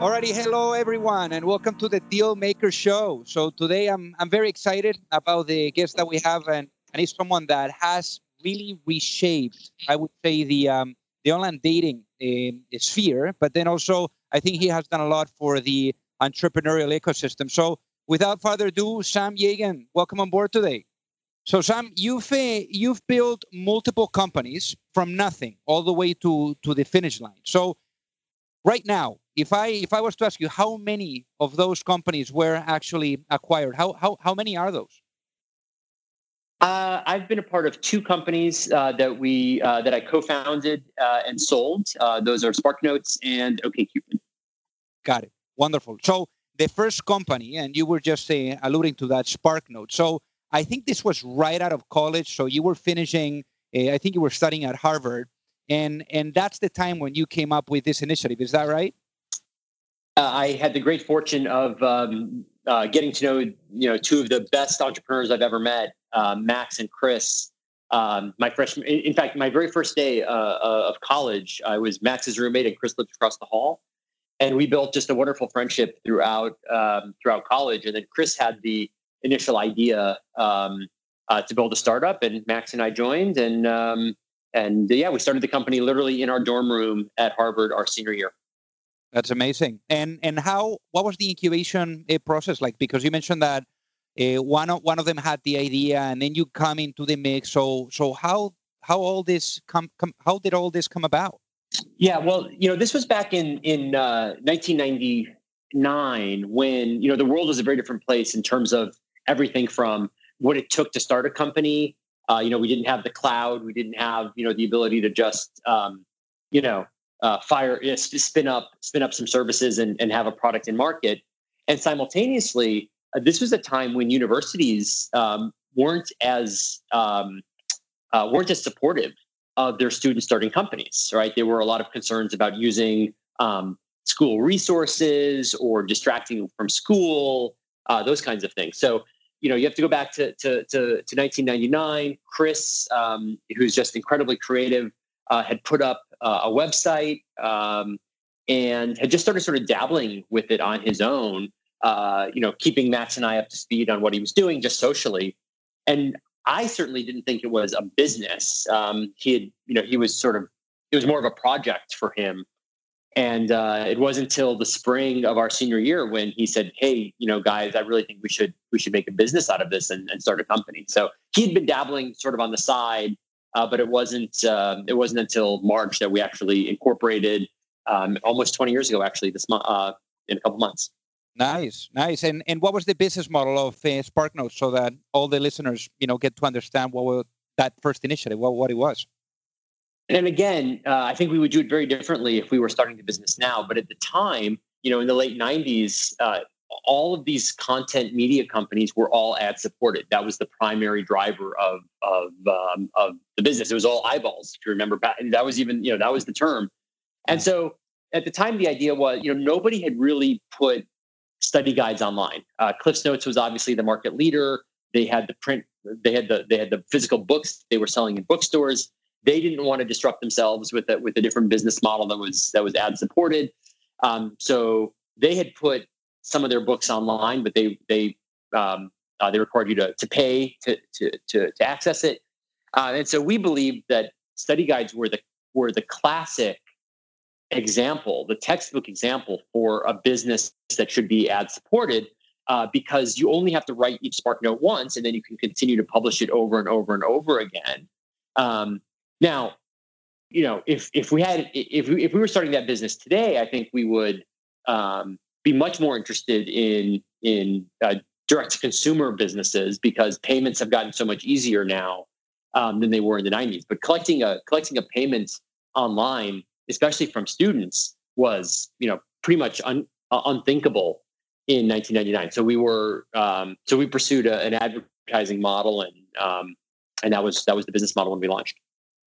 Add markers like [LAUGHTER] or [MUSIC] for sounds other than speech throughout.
Alrighty, hello everyone, and welcome to the Deal Maker Show. So today I'm I'm very excited about the guest that we have, and and he's someone that has really reshaped, I would say, the um, the online dating um, sphere. But then also, I think he has done a lot for the entrepreneurial ecosystem. So without further ado, Sam Yagan, welcome on board today. So Sam, you've uh, you've built multiple companies from nothing all the way to to the finish line. So right now, if I if I was to ask you how many of those companies were actually acquired, how how how many are those? Uh, I've been a part of two companies uh, that we uh, that I co-founded uh, and sold. Uh, those are SparkNotes and OkCupid. Got it. Wonderful. So the first company, and you were just uh, alluding to that SparkNote. So I think this was right out of college. So you were finishing. I think you were studying at Harvard, and and that's the time when you came up with this initiative. Is that right? Uh, I had the great fortune of um, uh, getting to know you know two of the best entrepreneurs I've ever met, uh, Max and Chris. Um, my freshman, in fact, my very first day uh, uh, of college, I was Max's roommate, and Chris lived across the hall, and we built just a wonderful friendship throughout um, throughout college. And then Chris had the initial idea um, uh, to build a startup, and Max and I joined, and um, and yeah, we started the company literally in our dorm room at Harvard our senior year. That's amazing. And and how what was the incubation uh, process like? Because you mentioned that uh, one of one of them had the idea, and then you come into the mix. So so how how all this come, come how did all this come about? Yeah, well, you know, this was back in in uh, 1999 when you know the world was a very different place in terms of everything from what it took to start a company. Uh, you know, we didn't have the cloud, we didn't have you know the ability to just um, you know uh, fire spin up spin up some services and, and have a product in market. And simultaneously uh, this was a time when universities um, weren't as um, uh, weren't as supportive of their students starting companies right? There were a lot of concerns about using um, school resources or distracting from school uh, those kinds of things. So you know you have to go back to to, to, to 1999 chris um, who's just incredibly creative uh, had put up uh, a website um, and had just started sort of dabbling with it on his own. Uh, you know, keeping Max and I up to speed on what he was doing just socially. And I certainly didn't think it was a business. Um, he had, you know, he was sort of, it was more of a project for him. And uh, it wasn't until the spring of our senior year when he said, "Hey, you know, guys, I really think we should we should make a business out of this and, and start a company." So he'd been dabbling sort of on the side, uh, but it wasn't uh, it wasn't until March that we actually incorporated um, almost 20 years ago, actually this month uh, in a couple months. Nice, nice. And and what was the business model of uh, SparkNotes so that all the listeners you know get to understand what was that first initiative, what what it was. And again, uh, I think we would do it very differently if we were starting the business now. But at the time, you know, in the late 90s, uh, all of these content media companies were all ad supported. That was the primary driver of of um, of the business. It was all eyeballs. If you remember back, that was even you know that was the term. And so at the time, the idea was you know nobody had really put study guides online. Uh, Cliffs Notes was obviously the market leader. They had the print. They had the they had the physical books they were selling in bookstores. they didn't want to disrupt themselves with a, with a different business model that was that was ad supported. Um, so they had put some of their books online, but they they um, uh, they required you to to pay to to to, to access it. Uh, and so we believe that study guides were the were the classic example, the textbook example for a business that should be ad supported. Uh, because you only have to write each Spark Note once, and then you can continue to publish it over and over and over again. Um, now, you know, if if we had if we, if we were starting that business today, I think we would um, be much more interested in in uh, direct to consumer businesses because payments have gotten so much easier now um, than they were in the 90s. But collecting a collecting a payment online, especially from students, was you know pretty much un, uh, unthinkable in 1999. So we were um, so we pursued a, an advertising model and um, and that was that was the business model when we launched.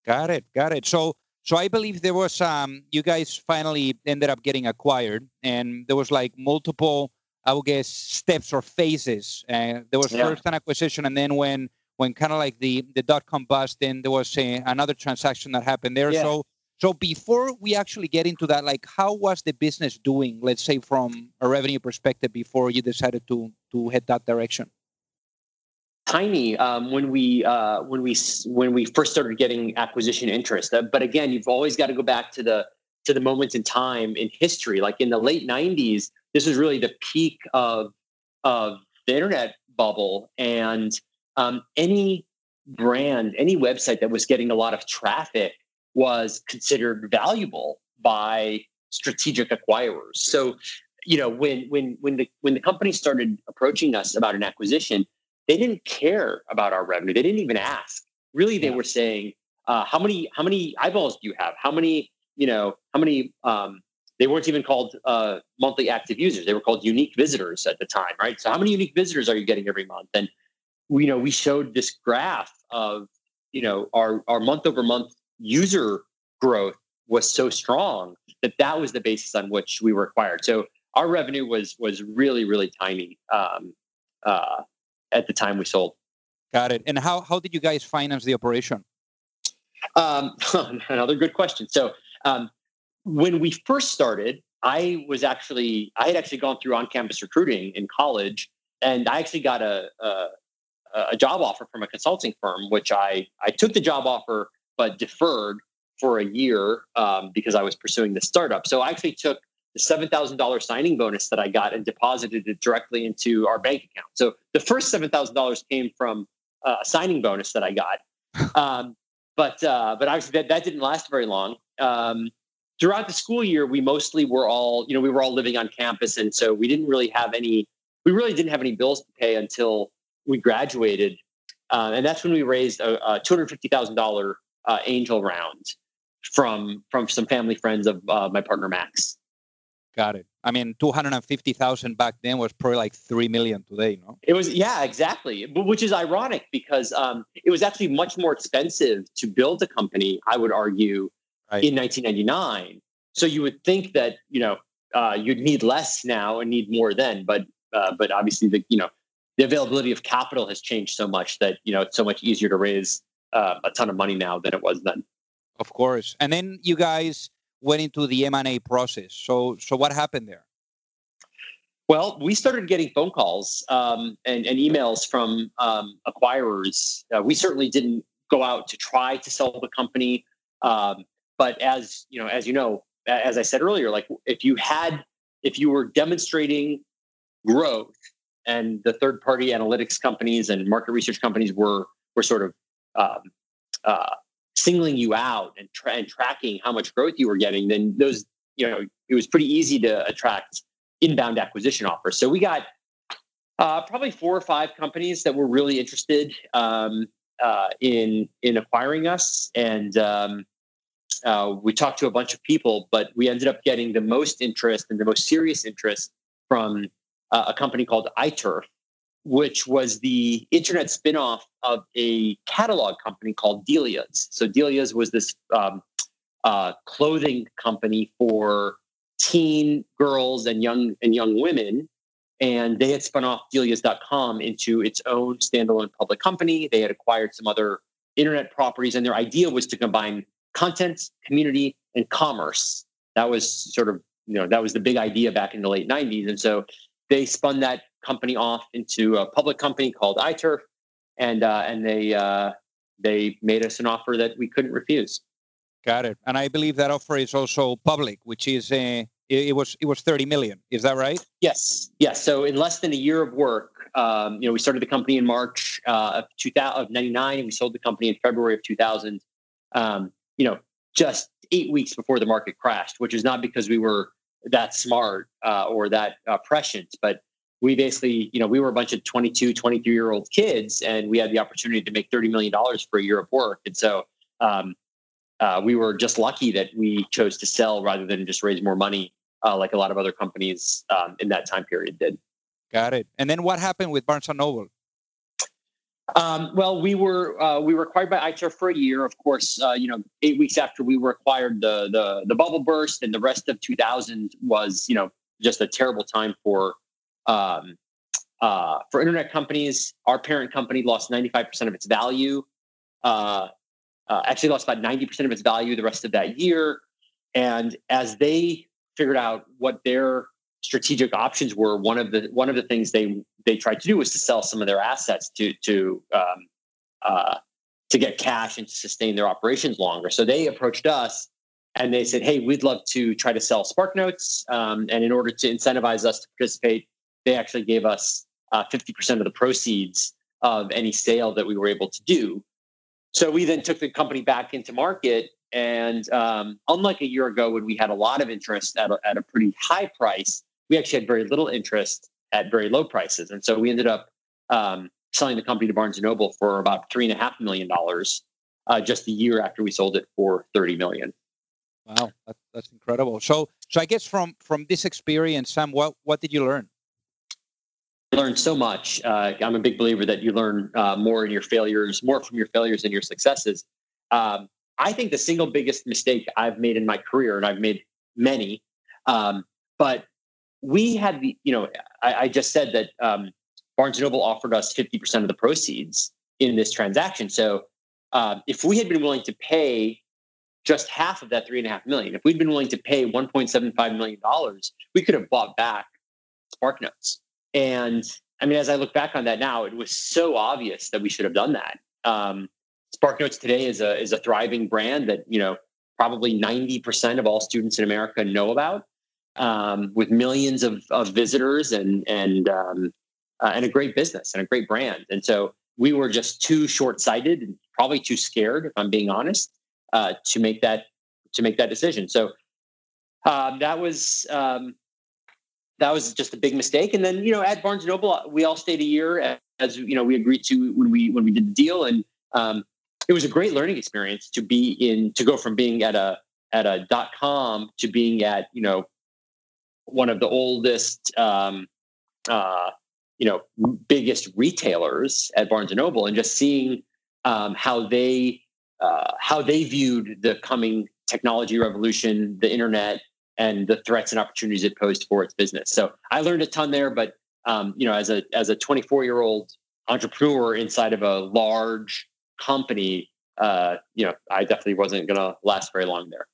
Got it. Got it. So so I believe there was um you guys finally ended up getting acquired and there was like multiple I would guess steps or phases. Uh, there was yeah. first an acquisition and then when when kind of like the the dot com bust then there was a, another transaction that happened there. Yeah. So so before we actually get into that, like how was the business doing, let's say from a revenue perspective before you decided to to head that direction? Tiny um, when we uh, when we when we first started getting acquisition interest. Uh, but again, you've always got to go back to the to the moments in time in history. Like in the late '90s, this was really the peak of of the internet bubble, and um, any brand, any website that was getting a lot of traffic was considered valuable by strategic acquirers. So, you know, when when when the when the company started approaching us about an acquisition, they didn't care about our revenue. They didn't even ask. Really, they yeah. were saying, uh, "How many how many eyeballs do you have? How many you know? How many?" Um, they weren't even called uh, monthly active users. They were called unique visitors at the time, right? So, how many unique visitors are you getting every month? And you know, we showed this graph of you know our our month over month user growth was so strong that that was the basis on which we were acquired. So our revenue was was really really tiny. Um, uh, at the time we sold. Got it. And how how did you guys finance the operation? Um, [LAUGHS] another good question. So um, when we first started, I was actually I had actually gone through on-campus recruiting in college, and I actually got a, a a job offer from a consulting firm, which I I took the job offer but deferred for a year um, because I was pursuing the startup. So I actually took the $7,000 signing bonus that I got and deposited it directly into our bank account. So the first $7,000 came from uh, a signing bonus that I got. [LAUGHS] Um, but uh, but obviously that, that didn't last very long. Um, throughout the school year, we mostly were all, you know, we were all living on campus. And so we didn't really have any, we really didn't have any bills to pay until we graduated. Uh, and that's when we raised a, a $250,000 uh, angel round from from some family friends of uh, my partner Max. Got it. I mean, 250,000 back then was probably like 3 million today, no? It was, yeah, exactly. Which is ironic because um, it was actually much more expensive to build a company, I would argue, right. in 1999. So you would think that, you know, uh, you'd need less now and need more then. But, uh, but obviously, the, you know, the availability of capital has changed so much that, you know, it's so much easier to raise uh, a ton of money now than it was then. Of course. And then you guys, went into the M&A process. So, so what happened there? Well, we started getting phone calls um, and, and, emails from um, acquirers. Uh, we certainly didn't go out to try to sell the company, um, but as you know, as you know, as I said earlier, like if you had, if you were demonstrating growth, and the third-party analytics companies and market research companies were were sort of um, uh, singling you out and, tra- and tracking how much growth you were getting, then those, you know, it was pretty easy to attract inbound acquisition offers. So we got uh, probably four or five companies that were really interested um, uh, in in acquiring us, and um, uh, we talked to a bunch of people, but we ended up getting the most interest and the most serious interest from uh, a company called iTurf, which was the internet spinoff of a catalog company called Delia's. So Delia's was this um, uh, clothing company for teen girls and young and young women, and they had spun off Delia's.com into its own standalone public company. They had acquired some other internet properties, and their idea was to combine content, community, and commerce. That was sort of you know that was the big idea back in the late '90s, and so they spun that company off into a public company called iTurf, and uh, and they uh, they made us an offer that we couldn't refuse. Got it. And I believe that offer is also public, which is uh, it, it was it was 30 million. Is that right? Yes. Yes. So in less than a year of work, um, you know, we started the company in March uh, of 2000 of 99, and we sold the company in February of 2000. Um, you know, just eight weeks before the market crashed, which is not because we were that smart uh, or that uh, prescient, but we basically, you know, we were a bunch of 22, 23 year old kids, and we had the opportunity to make $30 million for a year of work. And so um, uh, we were just lucky that we chose to sell rather than just raise more money uh, like a lot of other companies um, in that time period did. Got it. And then what happened with Barnes and Noble? Um, well, we were uh, we were acquired by iTurf for a year. Of course, uh, you know, eight weeks after we were acquired, the the the bubble burst, and the rest of 2000 was you know just a terrible time for um, uh, for internet companies. Our parent company lost 95% of its value. Uh, uh, actually, lost about 90% of its value the rest of that year. And as they figured out what their strategic options were, one of the one of the things they they tried to do was to sell some of their assets to to um, uh, to get cash and to sustain their operations longer. So they approached us and they said, "Hey, we'd love to try to sell SparkNotes, um, and in order to incentivize us to participate, they actually gave us uh, 50% of the proceeds of any sale that we were able to do." So we then took the company back into market and um, unlike a year ago, when we had a lot of interest at a, at a pretty high price, we actually had very little interest at very low prices. And so we ended up um, selling the company to Barnes and Noble for about three and a half million dollars uh, just a year after we sold it for thirty million. Wow, that, that's incredible. So, so I guess from from this experience, Sam, what what did you learn? I learned so much. Uh, I'm a big believer that you learn uh, more in your failures, more from your failures than your successes. Um, I think the single biggest mistake I've made in my career, and I've made many, um, but we had the, you know, I, I just said that um, Barnes Noble offered us 50% of the proceeds in this transaction. So um, if we had been willing to pay just half of that three and a half million, if we'd been willing to pay 1.75 million dollars, we could have bought back SparkNotes. And I mean, as I look back on that now, it was so obvious that we should have done that. Um, today is a is a thriving brand that you know probably 90% of all students in America know about, um, with millions of, of visitors and and um, uh, and a great business and a great brand. And so we were just too short sighted and probably too scared, if I'm being honest, uh, to make that to make that decision. So um, that was um, that was just a big mistake. And then you know at Barnes and Noble, we all stayed a year as you know we agreed to when we when we did the deal and. Um, it was a great learning experience to be in to go from being at a at a dot com to being at you know one of the oldest um, uh, you know biggest retailers at Barnes and Noble and just seeing um, how they uh, how they viewed the coming technology revolution, the internet, and the threats and opportunities it posed for its business. So I learned a ton there, but um, you know, as a as a 24 year old entrepreneur inside of a large company, uh, you know, I definitely wasn't going to last very long there.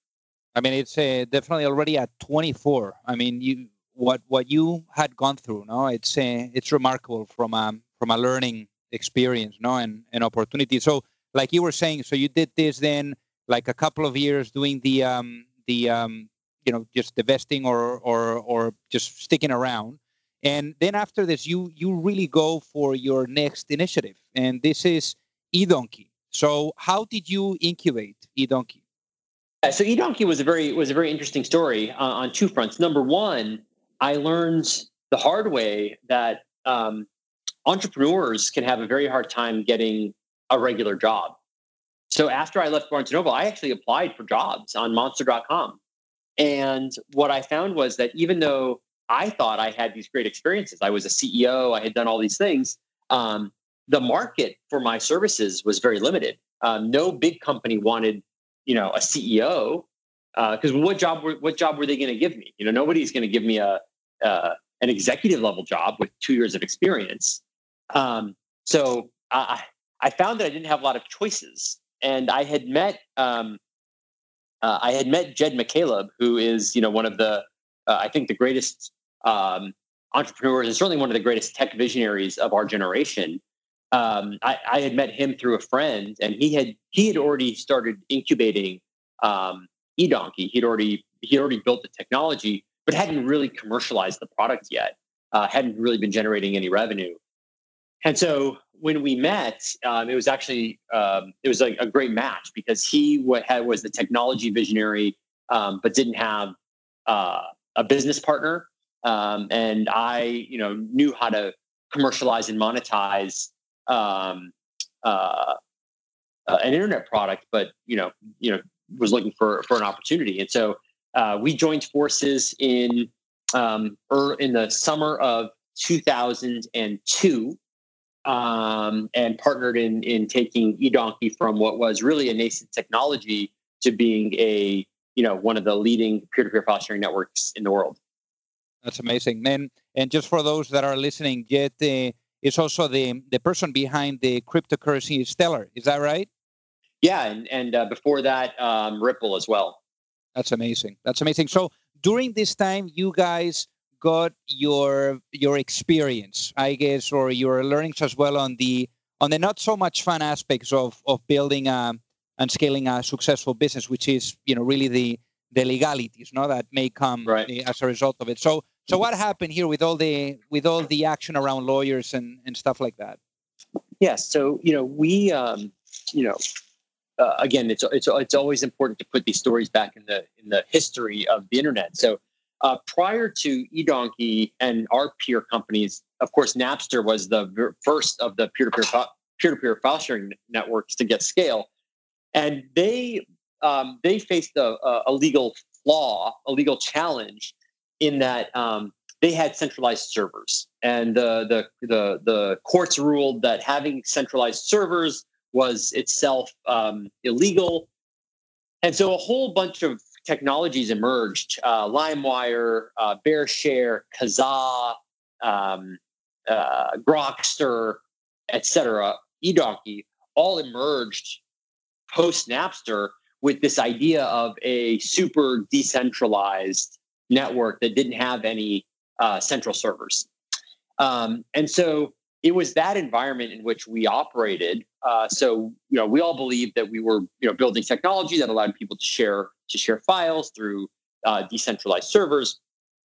I mean, it's uh, definitely already at 24. I mean, you what what you had gone through, no? It's uh, it's remarkable from a from a learning experience, no, and an opportunity. So, like you were saying, so you did this then, like a couple of years doing the um the um you know just divesting or or or just sticking around, and then after this, you you really go for your next initiative, and this is eDonkey. So how did you incubate eDonkey? So eDonkey was a very was a very interesting story uh, on two fronts. Number one, I learned the hard way that um, entrepreneurs can have a very hard time getting a regular job. So after I left Barnes and Noble, I actually applied for jobs on Monster.com, and what I found was that even though I thought I had these great experiences, I was a CEO, I had done all these things. Um, the market for my services was very limited. Um, no big company wanted, you know, a CEO because uh, what job were what job were they going to give me? You know, nobody's going to give me a uh, an executive level job with two years of experience. Um, so I I found that I didn't have a lot of choices, and I had met um, uh, I had met Jed McCaleb, who is you know one of the uh, I think the greatest um, entrepreneurs and certainly one of the greatest tech visionaries of our generation. Um, I, I, had met him through a friend, and he had he had already started incubating um, eDonkey. He'd already he already built the technology, but hadn't really commercialized the product yet. Uh, hadn't really been generating any revenue. And so when we met, um, it was actually um, it was a, a, great match because he had, was the technology visionary, um, but didn't have uh, a business partner, um, and I, you know, knew how to commercialize and monetize um, uh, uh, an internet product, but you know, you know, was looking for for an opportunity, and so uh, we joined forces in um, er, in the summer of 2002 um, and partnered in in taking eDonkey from what was really a nascent technology to being a you know one of the leading peer-to-peer file sharing networks in the world. That's amazing, and and just for those that are listening, Jed uh, is also the the person behind the cryptocurrency Stellar. Is that right? Yeah, and and uh, before that, um, Ripple as well. That's amazing. That's amazing. So during this time, you guys got your your experience, I guess, or your learnings as well on the on the not so much fun aspects of of building a and scaling a successful business, which is you know really the the legalities, no, that may come right. as a result of it. So so what happened here with all the with all the action around lawyers and and stuff like that? Yes. So you know we um, you know uh, again it's it's it's always important to put these stories back in the in the history of the internet. So uh, prior to eDonkey and our peer companies, of course, Napster was the first of the peer-to-peer peer-to-peer file sharing networks to get scale, and they um, they faced a, a, legal flaw, a legal challenge, in that um, they had centralized servers, and the, the the the courts ruled that having centralized servers was itself um, illegal, and so a whole bunch of technologies emerged uh, LimeWire, uh, BearShare, Kazaa, um, uh, Grokster, etc., eDonkey, all emerged post Napster with this idea of a super decentralized network that didn't have any uh, central servers. Um, and so it was that environment in which we operated. Uh, so you know, we all believed that we were you know building technology that allowed people to share to share files through uh, decentralized servers.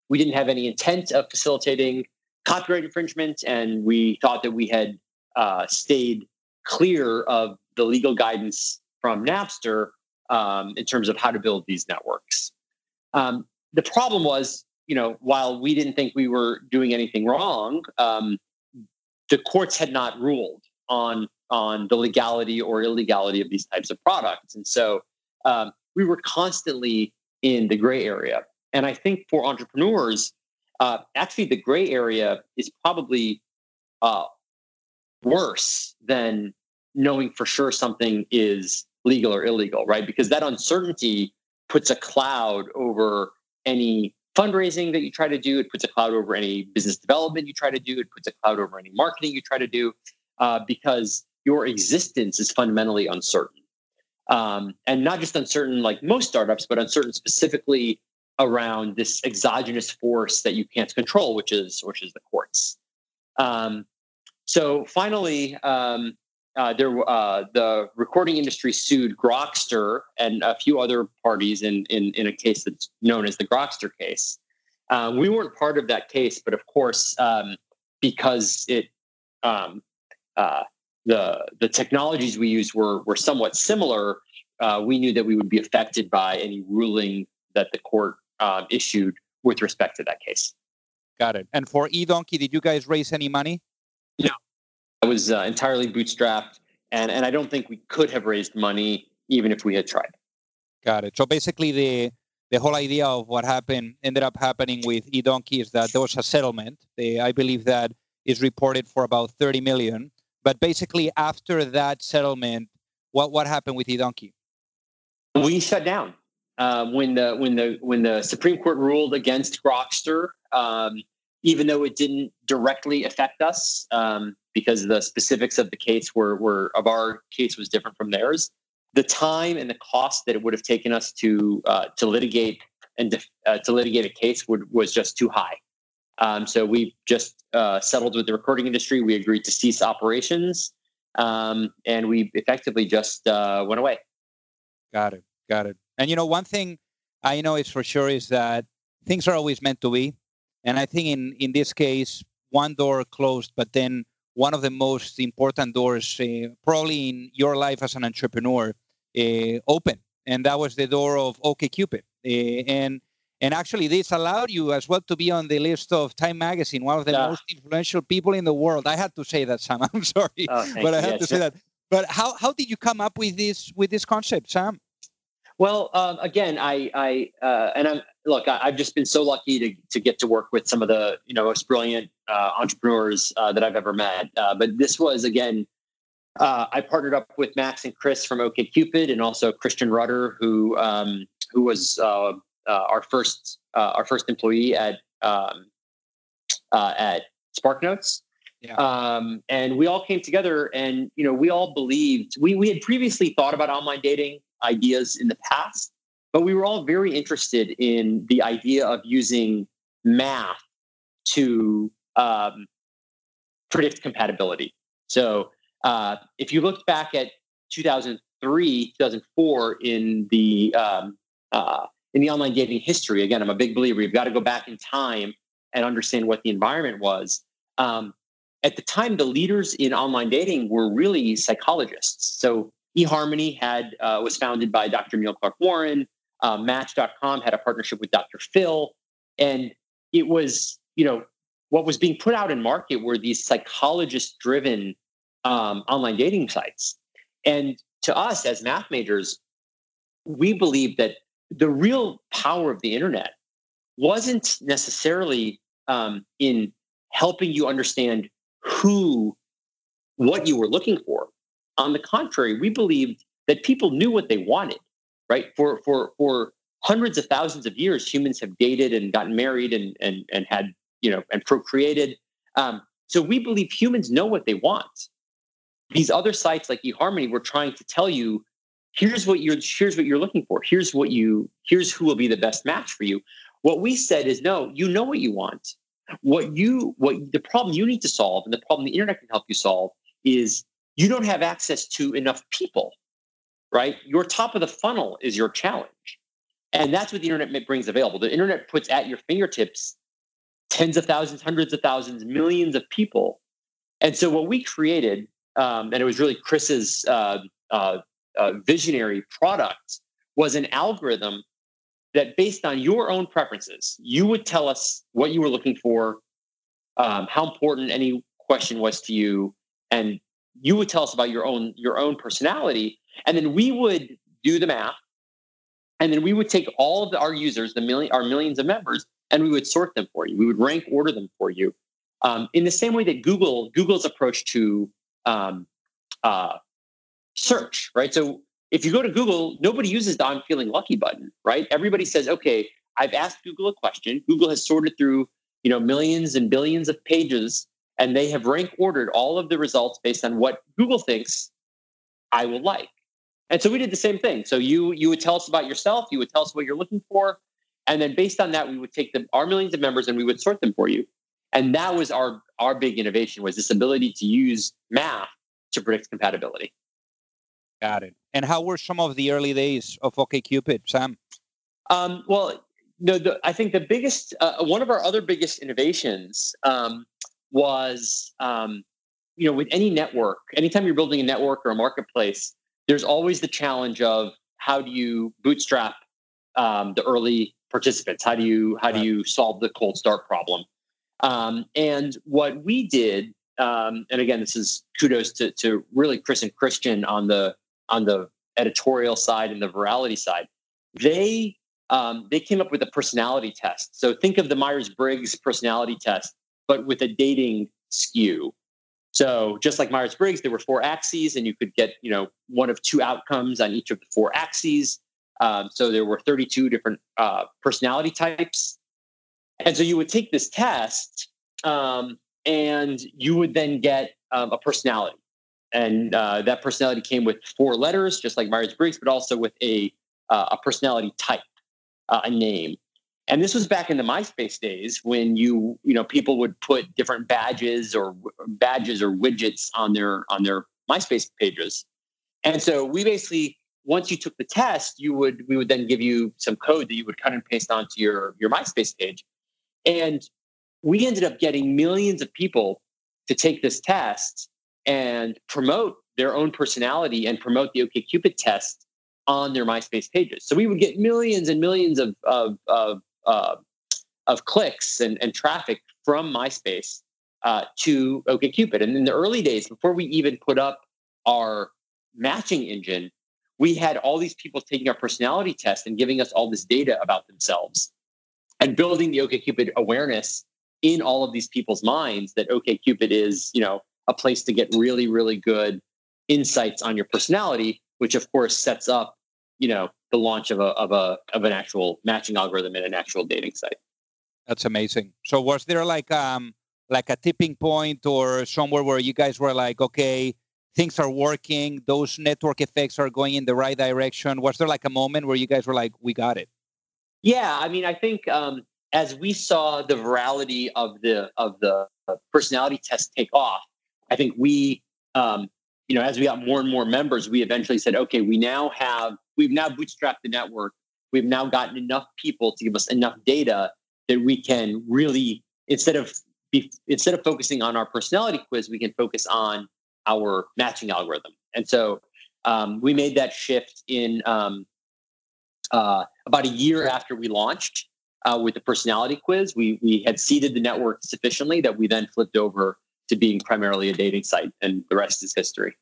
We didn't have any intent of facilitating copyright infringement, and we thought that we had uh, stayed clear of the legal guidance from Napster um, in terms of how to build these networks. Um, the problem was, you know, while we didn't think we were doing anything wrong, um, the courts had not ruled on on the legality or illegality of these types of products, and so um, we were constantly in the gray area. And I think for entrepreneurs, uh, actually, the gray area is probably uh, worse than knowing for sure something is legal or illegal, right? Because that uncertainty puts a cloud over any fundraising that you try to do. It puts a cloud over any business development you try to do. It puts a cloud over any marketing you try to do uh, because your existence is fundamentally uncertain. Um, and not just uncertain like most startups, but uncertain specifically around this exogenous force that you can't control, which is which is the courts. Um, so finally, um, uh, there uh, the recording industry sued Grokster and a few other parties in in, in a case that's known as the Grokster case. Um, we weren't part of that case, but of course, um, because it um, uh, the the technologies we used were were somewhat similar, uh, we knew that we would be affected by any ruling that the court uh, issued with respect to that case. Got it. And for eDonkey, did you guys raise any money? No, I was uh, entirely bootstrapped, and and I don't think we could have raised money even if we had tried. Got it. So basically, the the whole idea of what happened ended up happening with eDonkey is that there was a settlement. They, I believe that is reported for about 30 million. But basically, after that settlement, what what happened with eDonkey? We shut down uh, when the when the when the Supreme Court ruled against Grokster. Um, even though it didn't directly affect us, um, because the specifics of the case were were of our case was different from theirs. The time and the cost that it would have taken us to uh, to litigate and to, uh, to litigate a case would, was just too high. Um, so we just uh, settled with the recording industry. We agreed to cease operations, um, and we effectively just uh, went away. Got it. Got it. And you know, one thing I know is for sure is that things are always meant to be. And I think in in this case, one door closed, but then one of the most important doors, uh, probably in your life as an entrepreneur, uh, open, and that was the door of OkCupid. Uh, and and actually, this allowed you as well to be on the list of Time Magazine, one of the yeah. most influential people in the world. I had to say that, Sam. [LAUGHS] I'm sorry, oh, but I had to say that. But how, how did you come up with this with this concept, Sam? Well, um, again, I, I uh, and I'm look. I, have just been so lucky to to get to work with some of the you know most brilliant uh, entrepreneurs uh, that I've ever met. Uh, but this was again, uh, I partnered up with Max and Chris from OkCupid, and also Christian Rudder, who um, who was uh, our first our first employee at um, at SparkNotes. Yeah. Um, and we all came together, and you know, we all believed we we had previously thought about online dating ideas in the past, but we were all very interested in the idea of using math to um, predict compatibility. So uh, if you look back at 2003, 2004 in the um, uh, in the online dating history, again, I'm a big believer. You've got to go back in time and understand what the environment was. Um, at the time, the leaders in online dating were really psychologists. So eHarmony had uh, was founded by Dr. Neil Clark Warren. Uh, Match.com had a partnership with Dr. Phil, and it was you know what was being put out in market were these psychologist-driven um, online dating sites. And to us as math majors, we believe that the real power of the internet wasn't necessarily um, in helping you understand who, what you were looking for. On the contrary, we believed that people knew what they wanted, right? For for for hundreds of thousands of years, humans have dated and gotten married and and and had you know and procreated. Um, so we believe humans know what they want. These other sites like eHarmony were trying to tell you, here's what you're here's what you're looking for. Here's what you here's who will be the best match for you. What we said is no, you know what you want. What you what the problem you need to solve and the problem the internet can help you solve is you don't have access to enough people, right? Your top of the funnel is your challenge. And that's what the internet brings available. The internet puts at your fingertips tens of thousands, hundreds of thousands, millions of people. And so what we created, um, and it was really Chris's uh, uh, uh, visionary product, was an algorithm that based on your own preferences, you would tell us what you were looking for, um, how important any question was to you, and you would tell us about your own your own personality and then we would do the math and then we would take all of the, our users the million our millions of members and we would sort them for you. We would rank order them for you um, in the same way that google google's approach to um, uh, search right? So if you go to google nobody uses the i'm feeling lucky button right? Everybody says okay i've asked google a question. Google has sorted through you know millions and billions of pages and they have rank ordered all of the results based on what Google thinks I will like. And so we did the same thing. So you you would tell us about yourself, you would tell us what you're looking for, and then based on that, we would take the, our millions of members and we would sort them for you. And that was our our big innovation was this ability to use math to predict compatibility. Got it. And how were some of the early days of OkCupid, Sam? Um, well, no, the, I think the biggest, uh, one of our other biggest innovations um, was um, you know with any network anytime you're building a network or a marketplace there's always the challenge of how do you bootstrap um, the early participants? How do you how do you solve the cold start problem? Um, and what we did um, and again this is kudos to, to really chris and christian on the on the editorial side and the virality side. They um, they came up with a personality test. So think of the myers-briggs personality test but with a dating skew. So just like Myers Briggs, there were four axes, and you could get you know one of two outcomes on each of the four axes. Um, so there were 32 different uh, personality types, and so you would take this test, um, and you would then get um, a personality. And uh, that personality came with four letters, just like Myers Briggs, but also with a, uh, a personality type, uh, a name. And this was back in the MySpace days when you, you know, people would put different badges or badges or widgets on their on their MySpace pages. And so we basically, once you took the test, you would we would then give you some code that you would cut and paste onto your your MySpace page. And we ended up getting millions of people to take this test and promote their own personality and promote the OkCupid test on their MySpace pages. So we would get millions and millions of of of, uh, of clicks and, and traffic from MySpace uh, to OkCupid. And in the early days, before we even put up our matching engine, we had all these people taking our personality test and giving us all this data about themselves and building the OkCupid awareness in all of these people's minds that OkCupid is, you know, a place to get really, really good insights on your personality, which of course sets up, you know, the launch of a of a of an actual matching algorithm in an actual dating site. That's amazing. So was there like um like a tipping point or somewhere where you guys were like, okay, things are working, those network effects are going in the right direction? Was there like a moment where you guys were like, we got it? Yeah, I mean, I think um, as we saw the virality of the of the personality test take off, I think we, um, you know, as we got more and more members, we eventually said, okay, we now have we've now bootstrapped the network. We've now gotten enough people to give us enough data that we can really instead of be, instead of focusing on our personality quiz, we can focus on our matching algorithm. And so um, we made that shift in um, uh, about a year after we launched uh, with the personality quiz. We we had seeded the network sufficiently that we then flipped over to being primarily a dating site, and the rest is history.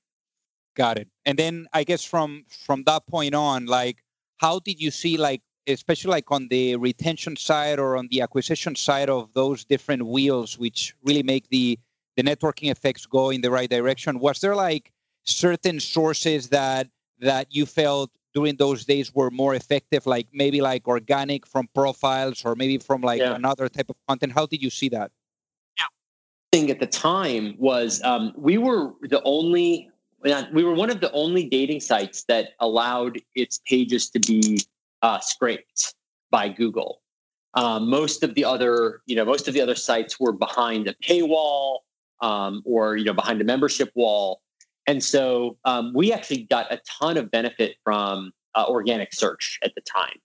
Got it. And then I guess from from that point on, like, how did you see like especially like on the retention side or on the acquisition side of those different wheels which really make the the networking effects go in the right direction? Was there like certain sources that that you felt during those days were more effective like maybe like organic from profiles or maybe from like yeah. another type of content? How did you see that? Yeah. Thing at the time was um, we were the only we were one of the only dating sites that allowed its pages to be uh, scraped by google. Um, most of the other you know most of the other sites were behind a paywall um, or you know behind a membership wall and so um, we actually got a ton of benefit from uh, organic search at the time.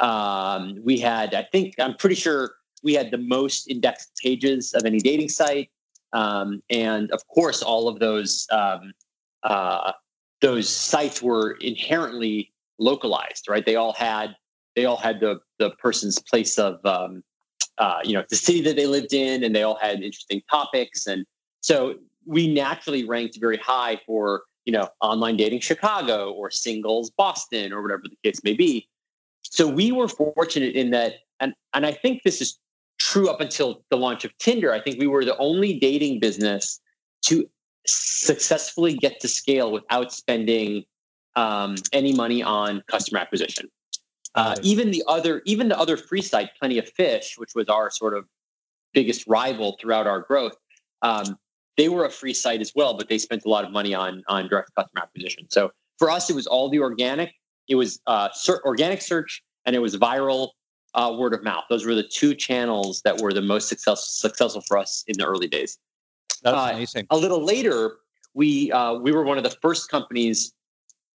Um, we had, I think, I'm pretty sure we had the most indexed pages of any dating site. Um, and of course, all of those um, uh, those sites were inherently localized, right? They all had they all had the the person's place of um, uh, you know the city that they lived in, and they all had interesting topics, and so we naturally ranked very high for you know online dating chicago or singles boston or whatever the case may be. So we were fortunate in that and and i think this is true up until the launch of tinder. I think we were the only dating business to successfully get to scale without spending um, any money on customer acquisition. Uh, even the other even the other free site plenty of fish which was our sort of biggest rival throughout our growth um, they were a free site as well, but they spent a lot of money on on direct customer acquisition. So for us, it was all the organic. It was uh, ser- organic search and it was viral uh, word of mouth. Those were the two channels that were the most success- successful for us in the early days. That's uh, amazing. A little later, we uh, we were one of the first companies,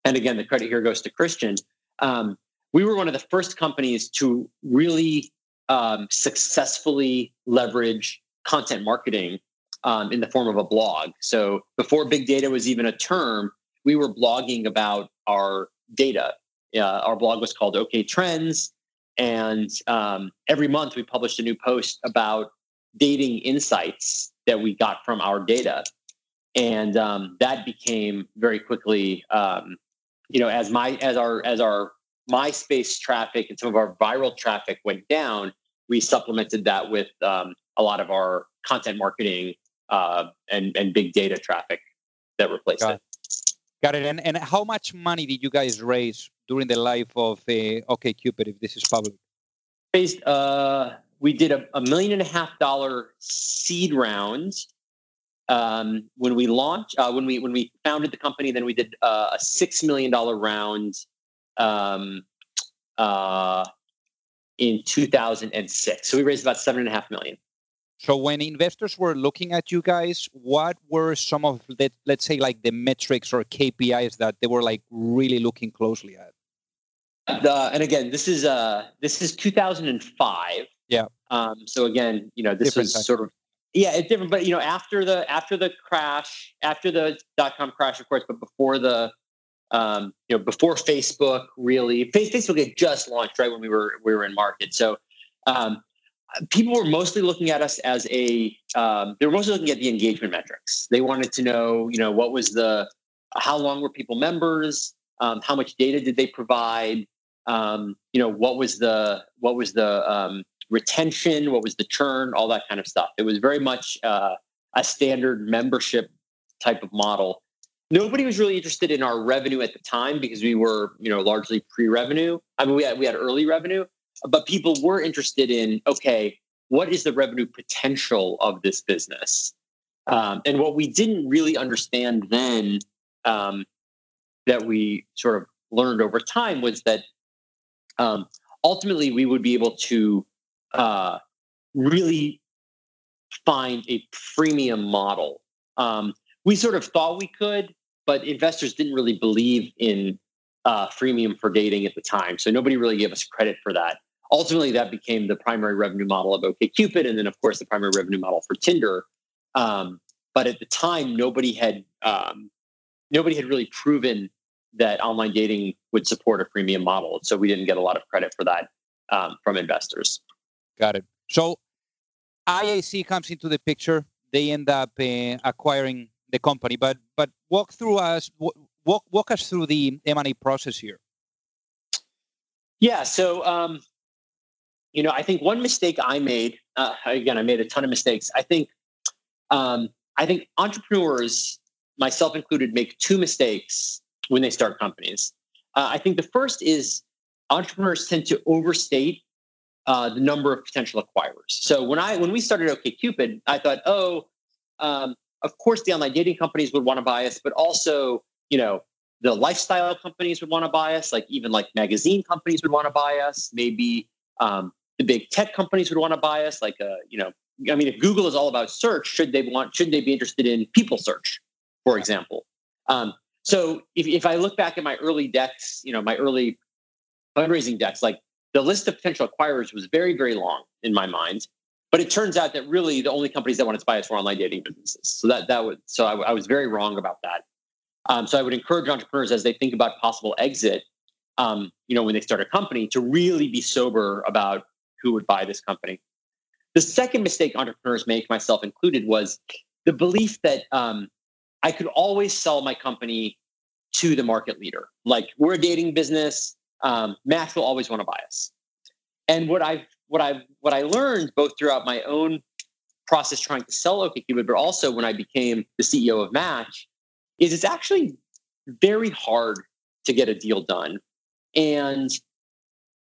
and again, the credit here goes to Christian. Um, we were one of the first companies to really um, successfully leverage content marketing um, in the form of a blog. So before big data was even a term, we were blogging about our data. Uh, our blog was called OK Trends, and um, every month we published a new post about dating insights that we got from our data, and um, that became very quickly, um, you know, as my as our as our MySpace traffic and some of our viral traffic went down, we supplemented that with um, a lot of our content marketing uh, and and big data traffic that replaced Got it. it. Got it. And and how much money did you guys raise during the life of uh, OkCupid, if this is public? Raised uh, we did a, a million and a half dollar seed round um, when we launched uh, when we when we founded the company. Then we did uh, a six million dollar round um, uh, in 2006. So we raised about seven and a half million. So when investors were looking at you guys, what were some of the let's say like the metrics or KPIs that they were like really looking closely at? The, and again, this is uh this is 2005. Yeah. Um, so again, you know, this Different was time. sort of yeah, it's different. But you know, after the after the crash, after the dot com crash, of course, but before the um, you know, before Facebook really, Facebook had just launched right when we were we were in market. So um, people were mostly looking at us as a um, they were mostly looking at the engagement metrics. They wanted to know, you know, what was the how long were people members, um, how much data did they provide, um, you know, what was the what was the um, retention, what was the churn, all that kind of stuff. It was very much uh, a standard membership type of model. Nobody was really interested in our revenue at the time because we were, you know, largely pre-revenue. I mean, we had we had early revenue, but people were interested in okay, what is the revenue potential of this business? Um, and what we didn't really understand then, um, that we sort of learned over time, was that um, ultimately we would be able to uh, really find a freemium model. Um, we sort of thought we could, but investors didn't really believe in uh, freemium for dating at the time. So nobody really gave us credit for that. Ultimately, that became the primary revenue model of OKCupid, and then, of course, the primary revenue model for Tinder. Um, but at the time, nobody had um, nobody had really proven that online dating would support a freemium model. So we didn't get a lot of credit for that um, from investors. Got it. So IAC comes into the picture. They end up uh, acquiring the company, but but walk through us walk walk us through the M and A process here. Yeah. So um, you know, I think one mistake I made. Uh, again, I made a ton of mistakes. I think um, I think entrepreneurs, myself included, make two mistakes when they start companies. Uh, I think the first is entrepreneurs tend to overstate uh, the number of potential acquirers. So when I when we started OKCupid, I thought, oh, um, of course the online dating companies would want to buy us, but also you know the lifestyle companies would want to buy us, like even like magazine companies would want to buy us. Maybe um, the big tech companies would want to buy us, like uh, you know, I mean, if Google is all about search, should they want should they be interested in people search, for example? Um, so if, if I look back at my early decks, you know, my early fundraising decks, like the list of potential acquirers was very, very long in my mind. But it turns out that really the only companies that wanted to buy us were online dating businesses. So that that would so I, I was very wrong about that. Um, so I would encourage entrepreneurs as they think about possible exit, um, you know, when they start a company, to really be sober about who would buy this company. The second mistake entrepreneurs make, myself included, was the belief that um, I could always sell my company to the market leader. Like we're a dating business, um, Match will always want to buy us. And what I've what I've what I learned both throughout my own process trying to sell OkCupid, but also when I became the CEO of Match, is it's actually very hard to get a deal done. And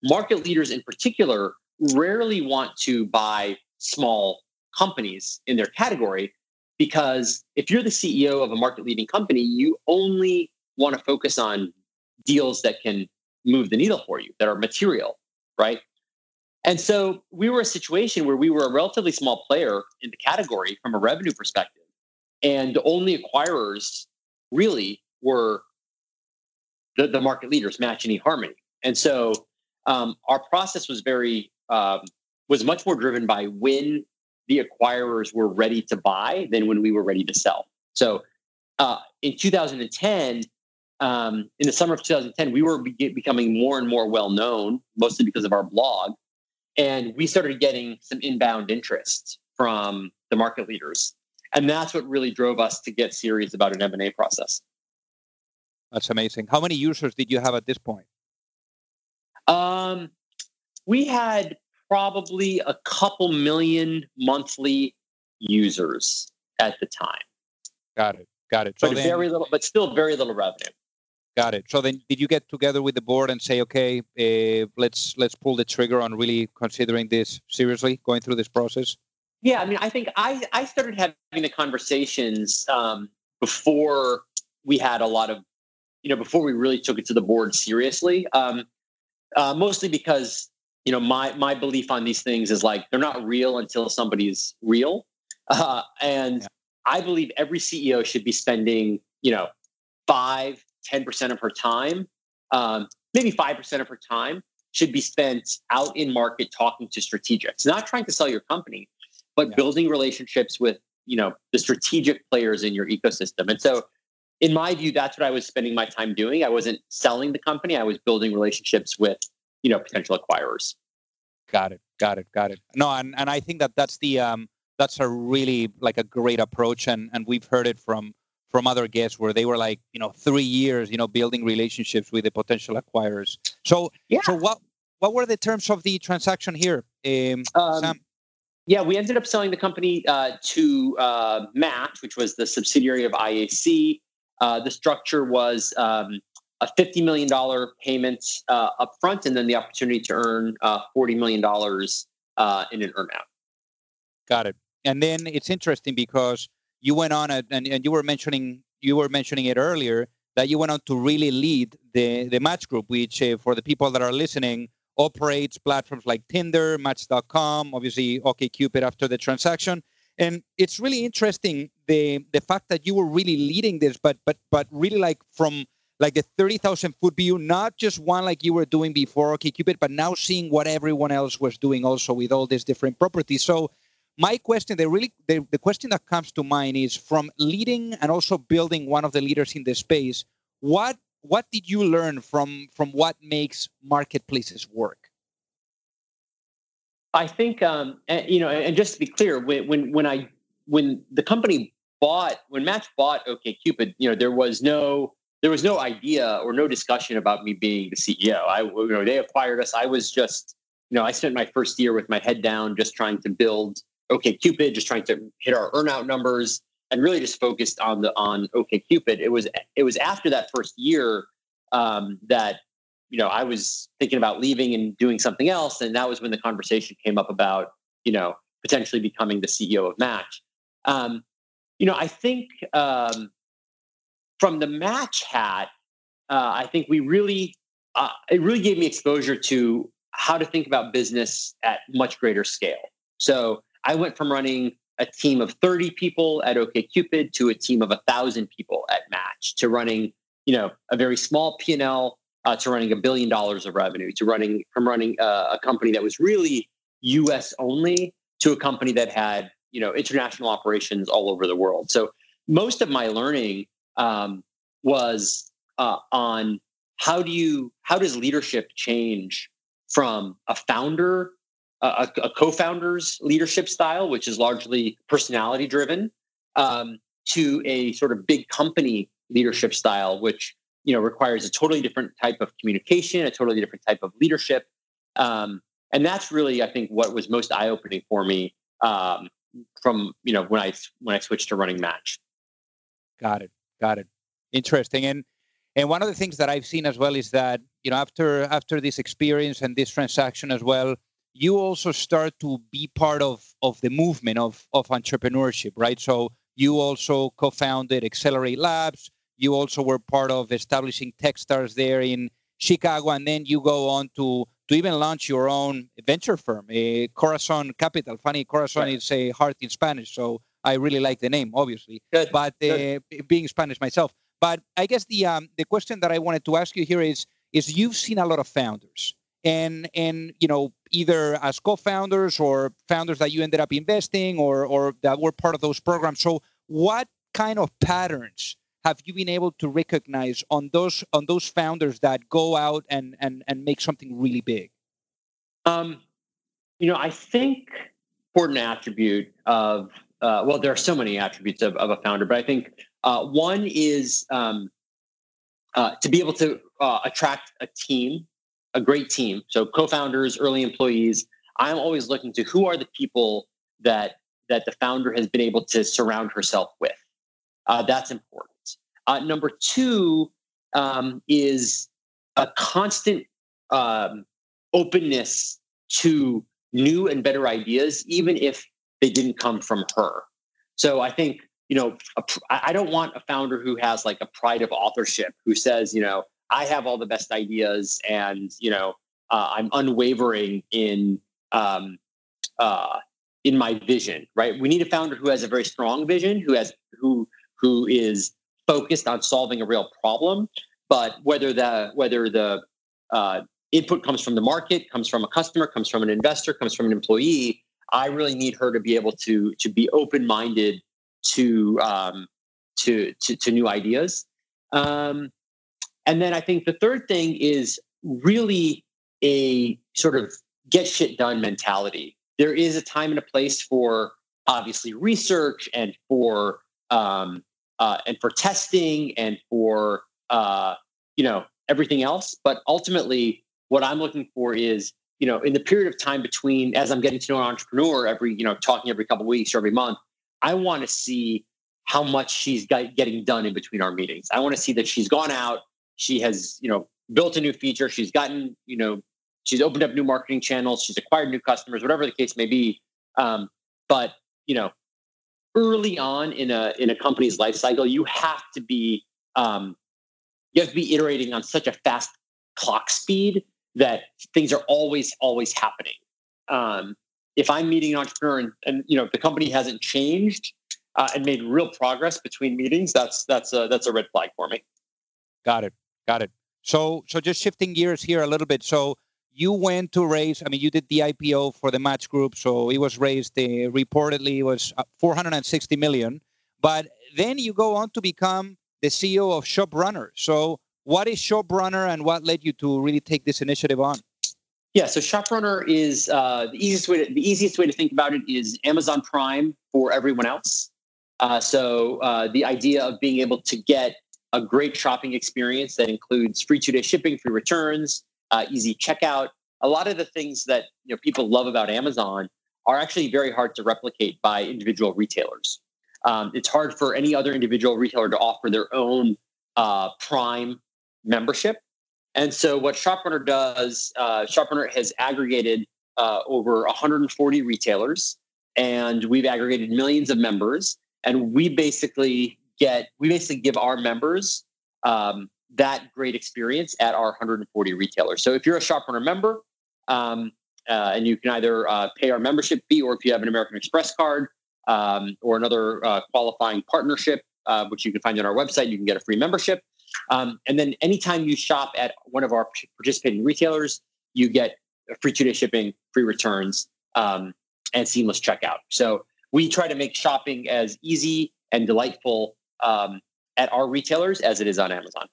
market leaders in particular rarely want to buy small companies in their category because if you're the CEO of a market leading company, you only want to focus on deals that can move the needle for you, that are material, right? And so we were a situation where we were a relatively small player in the category from a revenue perspective. And the only acquirers really were the, the market leaders, Match and eHarmony. And so um, our process was very, um, was much more driven by when the acquirers were ready to buy than when we were ready to sell. So uh, in 2010, um, in the summer of 2010, we were be- becoming more and more well known, mostly because of our blog. And we started getting some inbound interest from the market leaders. And that's what really drove us to get serious about an M&A process. That's amazing. How many users did you have at this point? Um, we had probably a couple million monthly users at the time. Got it. Got it. So but then, very little, but still very little revenue. Got it. So then, did you get together with the board and say, okay, uh, let's let's pull the trigger on really considering this seriously, going through this process? Yeah, I mean, I think I I started having the conversations um, before we had a lot of, you know, before we really took it to the board seriously. Um, uh, mostly because you know my my belief on these things is like they're not real until somebody's real, [LAUGHS] uh, and yeah. I believe every CEO should be spending you know five 10% of her time, um, maybe 5% of her time should be spent out in market talking to strategics, not trying to sell your company, but yeah. building relationships with, you know, the strategic players in your ecosystem. And so in my view, that's what I was spending my time doing. I wasn't selling the company. I was building relationships with, you know, potential acquirers. Got it. Got it. Got it. No, and, and I think that that's the, um, that's a really like a great approach. And, and we've heard it from, from other guests where they were like, you know, three years, you know, building relationships with the potential acquirers. So, yeah. so what what were the terms of the transaction here, um, um, Sam? Yeah, we ended up selling the company uh, to uh, Match, which was the subsidiary of IAC. Uh, the structure was um, a $50 million payment uh, upfront and then the opportunity to earn uh, $40 million uh, in an earnout. Got it. And then it's interesting because you went on and, and you were mentioning you were mentioning it earlier that you went on to really lead the the match group which uh, for the people that are listening operates platforms like tinder match.com obviously okcupid after the transaction and it's really interesting the the fact that you were really leading this but but but really like from like the 30,000 foot view, not just one like you were doing before OkCupid, but now seeing what everyone else was doing also with all these different properties. So my question, the really the, the question that comes to mind is from leading and also building one of the leaders in the space, what what did you learn from from what makes marketplaces work? I think um, you know, and just to be clear, when when when I when the company bought when Match bought OkCupid, you know, there was no there was no idea or no discussion about me being the CEO. I you know they acquired us. I was just you know I spent my first year with my head down, just trying to build OkCupid, just trying to hit our earnout numbers and really just focused on the on OkCupid. It was it was after that first year um, that you know I was thinking about leaving and doing something else, and that was when the conversation came up about you know potentially becoming the CEO of Match. Um, you know, I think um, from the Match hat, uh, I think we really uh, it really gave me exposure to how to think about business at much greater scale. So I went from running a team of 30 people at OkCupid to a team of 1,000 people at Match to running, you know, a very small P&L uh, to running a billion dollars of revenue to running from running uh, a company that was really U.S. only to a company that had, you know, international operations all over the world. So most of my learning um, was uh, on how do you how does leadership change from a founder a, a co-founder's leadership style, which is largely personality driven, um, to a sort of big company leadership style, which you know requires a totally different type of communication, a totally different type of leadership, um, and that's really I think what was most eye opening for me um, from you know when I when I switched to running Match. Got it. Got it. Interesting. And and one of the things that I've seen as well is that you know after after this experience and this transaction as well, you also start to be part of of the movement of of entrepreneurship, right? So you also co-founded Excelerate Labs. You also were part of establishing TechStars there in Chicago, and then you go on to to even launch your own venture firm, a Corazon Capital. Funny, Corazon is a heart in Spanish, so I really like the name, obviously. Good. But uh, Good. being Spanish myself, but I guess the um, the question that I wanted to ask you here is is you've seen a lot of founders and and you know either as co-founders or founders that you ended up investing or or that were part of those programs so what kind of patterns have you been able to recognize on those on those founders that go out and and and make something really big um you know i think important attribute of uh, well there are so many attributes of, of a founder but i think uh, one is um, uh, to be able to uh, attract a team a great team. So co-founders, early employees. I'm always looking to who are the people that that the founder has been able to surround herself with. Uh, that's important. Uh, number two, um, is a constant um, openness to new and better ideas, even if they didn't come from her. So I think you know I don't want a founder who has like a pride of authorship who says you know I have all the best ideas and you know uh, I'm unwavering in um, uh, in my vision. Right? We need a founder who has a very strong vision, who has who who is focused on solving a real problem. But whether the whether the uh, input comes from the market, comes from a customer, comes from an investor, comes from an employee, I really need her to be able to to be open minded to, um, to to to new ideas. Um, and then I think the third thing is really a sort of get shit done mentality. There is a time and a place for obviously research and for um, uh, and for testing and for uh, you know everything else. But ultimately, what I'm looking for is you know in the period of time between as I'm getting to know an entrepreneur every you know talking every couple weeks or every month, I want to see how much she's getting done in between our meetings. I want to see that she's gone out, she has you know built a new feature, she's gotten you know she's opened up new marketing channels, she's acquired new customers, whatever the case may be. Um, but you know early on in a in a company's life cycle, you have to be um, you have to be iterating on such a fast clock speed that things are always always happening. Um, if I'm meeting an entrepreneur and, and you know the company hasn't changed uh, and made real progress between meetings, that's that's a that's a red flag for me. Got it. Got it. So so just shifting gears here a little bit. So you went to raise i mean you did the ipo for the match group so it was raised uh, reportedly was uh, 460 million but then you go on to become the ceo of shoprunner so what is shoprunner and what led you to really take this initiative on yeah so shoprunner is uh, the easiest way to, the easiest way to think about it is amazon prime for everyone else uh, so uh, the idea of being able to get a great shopping experience that includes free two day shipping free returns uh, easy checkout. A lot of the things that you know people love about Amazon are actually very hard to replicate by individual retailers. Um, it's hard for any other individual retailer to offer their own uh, Prime membership. And so, what ShopRunner does, uh, ShopRunner has aggregated uh, over 140 retailers, and we've aggregated millions of members. And we basically get, we basically give our members um, that great experience at our 140 retailers. So if you're a ShopRunner member, um, uh, and you can either uh, pay our membership fee, or if you have an American Express card um, or another uh, qualifying partnership, uh, which you can find on our website, you can get a free membership. Um, and then anytime you shop at one of our participating retailers, you get free two day shipping, free returns, um, and seamless checkout. So we try to make shopping as easy and delightful um, at our retailers as it is on Amazon.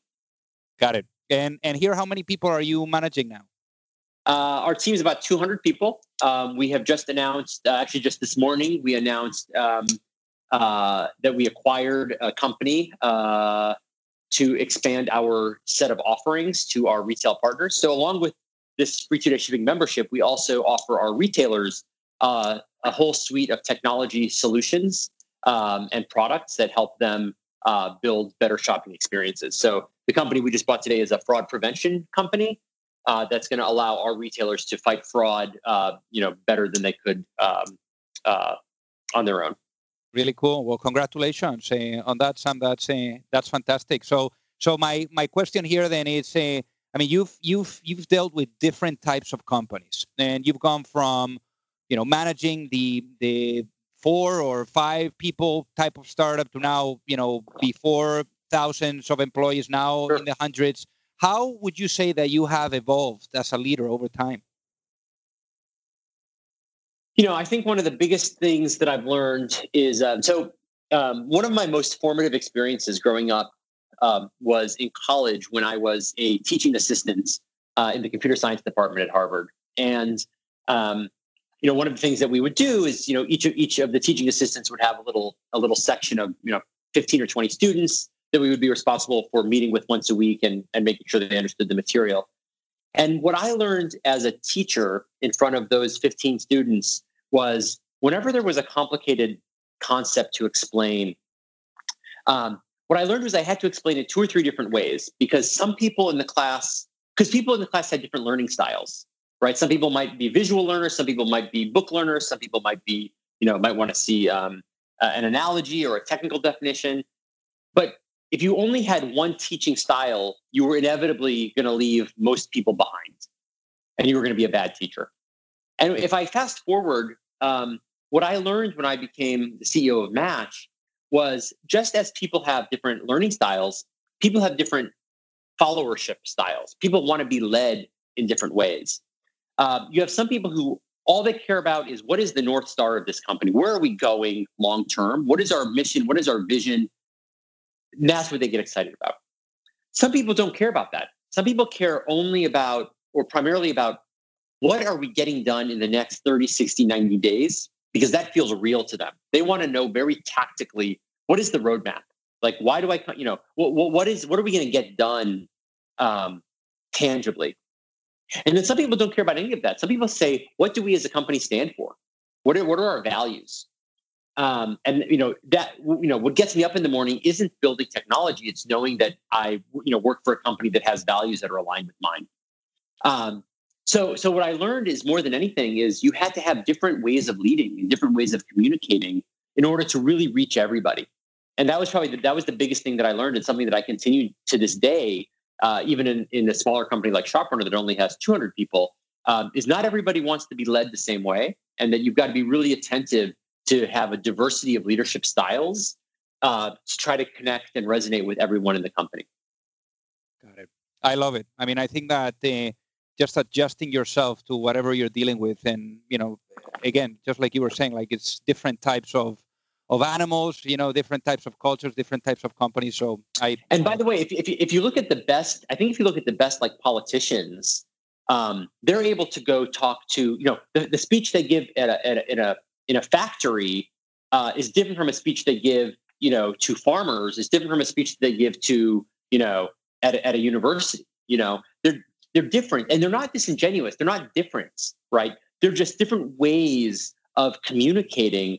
Got it. And and here, how many people are you managing now? Uh, our team is about 200 people. Um, we have just announced, uh, actually, just this morning, we announced um, uh, that we acquired a company uh, to expand our set of offerings to our retail partners. So, along with this free two day shipping membership, we also offer our retailers uh, a whole suite of technology solutions um, and products that help them uh, build better shopping experiences. So the company we just bought today is a fraud prevention company uh, that's going to allow our retailers to fight fraud, uh, you know, better than they could um, uh, on their own. Really cool. Well, congratulations uh, on that, Sam. That's uh, that's fantastic. So, so my my question here then is, I mean, you've you've you've dealt with different types of companies, and you've gone from, you know, managing the the four or five people type of startup to now, you know, before thousands of employees now sure. in the hundreds. How would you say that you have evolved as a leader over time? You know, I think one of the biggest things that I've learned is um, so um, one of my most formative experiences growing up um, was in college when I was a teaching assistant uh, in the computer science department at Harvard. And um, you know, one of the things that we would do is, you know, each of each of the teaching assistants would have a little a little section of, you know, 15 or 20 students that we would be responsible for meeting with once a week and, and making sure that they understood the material. And what I learned as a teacher in front of those 15 students was whenever there was a complicated concept to explain, um, what I learned was I had to explain it two or three different ways because some people in the class, because people in the class had different learning styles, right? Some people might be visual learners, some people might be book learners, some people might be, you know, might want to see um, uh, an analogy or a technical definition. But if you only had one teaching style, you were inevitably going to leave most people behind and you were going to be a bad teacher. And if I fast forward, um, what I learned when I became the CEO of Match was just as people have different learning styles, people have different followership styles. People want to be led in different ways. Uh, you have some people who all they care about is what is the north star of this company where are we going long term what is our mission what is our vision and that's what they get excited about some people don't care about that some people care only about or primarily about what are we getting done in the next 30 60 90 days because that feels real to them they want to know very tactically what is the roadmap like why do i you know what, what is what are we going to get done um, tangibly and then some people don't care about any of that. Some people say, what do we as a company stand for? What are, what are our values? Um, and you know that you know what gets me up in the morning isn't building technology; it's knowing that I you know work for a company that has values that are aligned with mine. Um, so, so what I learned is more than anything is you had to have different ways of leading and different ways of communicating in order to really reach everybody. And that was probably the, that was the biggest thing that I learned, and something that I continue to this day uh, even in, in a smaller company like ShopRunner that only has 200 people, um, is not everybody wants to be led the same way, and that you've got to be really attentive to have a diversity of leadership styles uh, to try to connect and resonate with everyone in the company. Got it. I love it. I mean, I think that uh, just adjusting yourself to whatever you're dealing with, and you know, again, just like you were saying, like it's different types of of animals, you know, different types of cultures, different types of companies. So I. And by the way, if if you, if you look at the best, I think if you look at the best like politicians, um, they're able to go talk to you know the, the speech they give at a, at a, in a in a factory uh, is different from a speech they give you know to farmers. Is different from a speech they give to you know at a, at a university. You know they're they're different and they're not disingenuous. They're not different, right? They're just different ways of communicating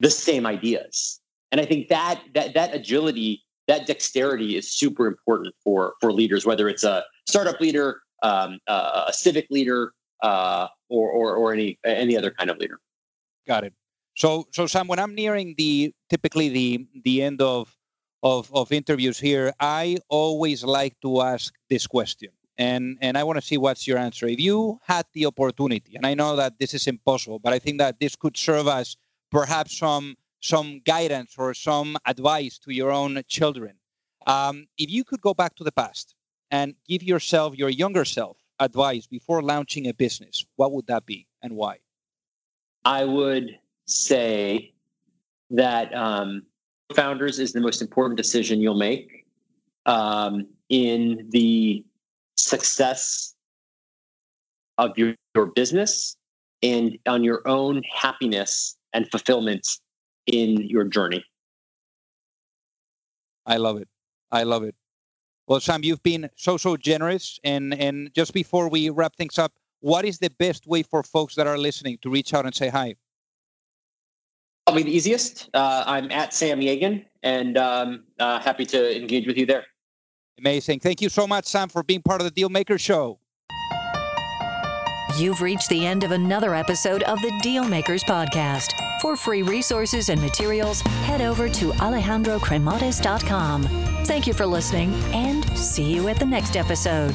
the same ideas. And I think that that that agility, that dexterity is super important for for leaders, whether it's a startup leader, um, uh, a civic leader, uh, or, or or any any other kind of leader. Got it. So so Sam, when I'm nearing the typically the the end of of, of interviews here, I always like to ask this question. And, and I want to see what's your answer. If you had the opportunity, and I know that this is impossible, but I think that this could serve as perhaps some some guidance or some advice to your own children. Um, if you could go back to the past and give yourself, your younger self, advice before launching a business, what would that be and why? I would say that um, founders is the most important decision you'll make um, in the success of your, your business and on your own happiness and fulfillment in your journey. I love it. I love it. Well, Sam, you've been so so generous, and and just before we wrap things up, what is the best way for folks that are listening to reach out and say hi? Probably the easiest. Uh, I'm at Sam Yagan, and um, uh, happy to engage with you there. Amazing. Thank you so much, Sam, for being part of the Dealmaker Show. You've reached the end of another episode of the Dealmakers Podcast. For free resources and materials, head over to alejandrocremades.com. Thank you for listening and see you at the next episode.